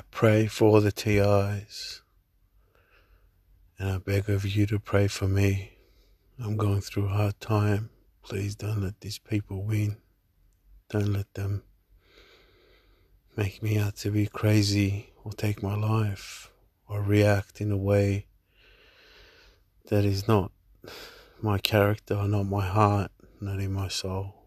I pray for the TIs. And I beg of you to pray for me. I'm going through a hard time. Please don't let these people win. Don't let them make me out to be crazy or take my life or react in a way that is not my character, not my heart, not in my soul.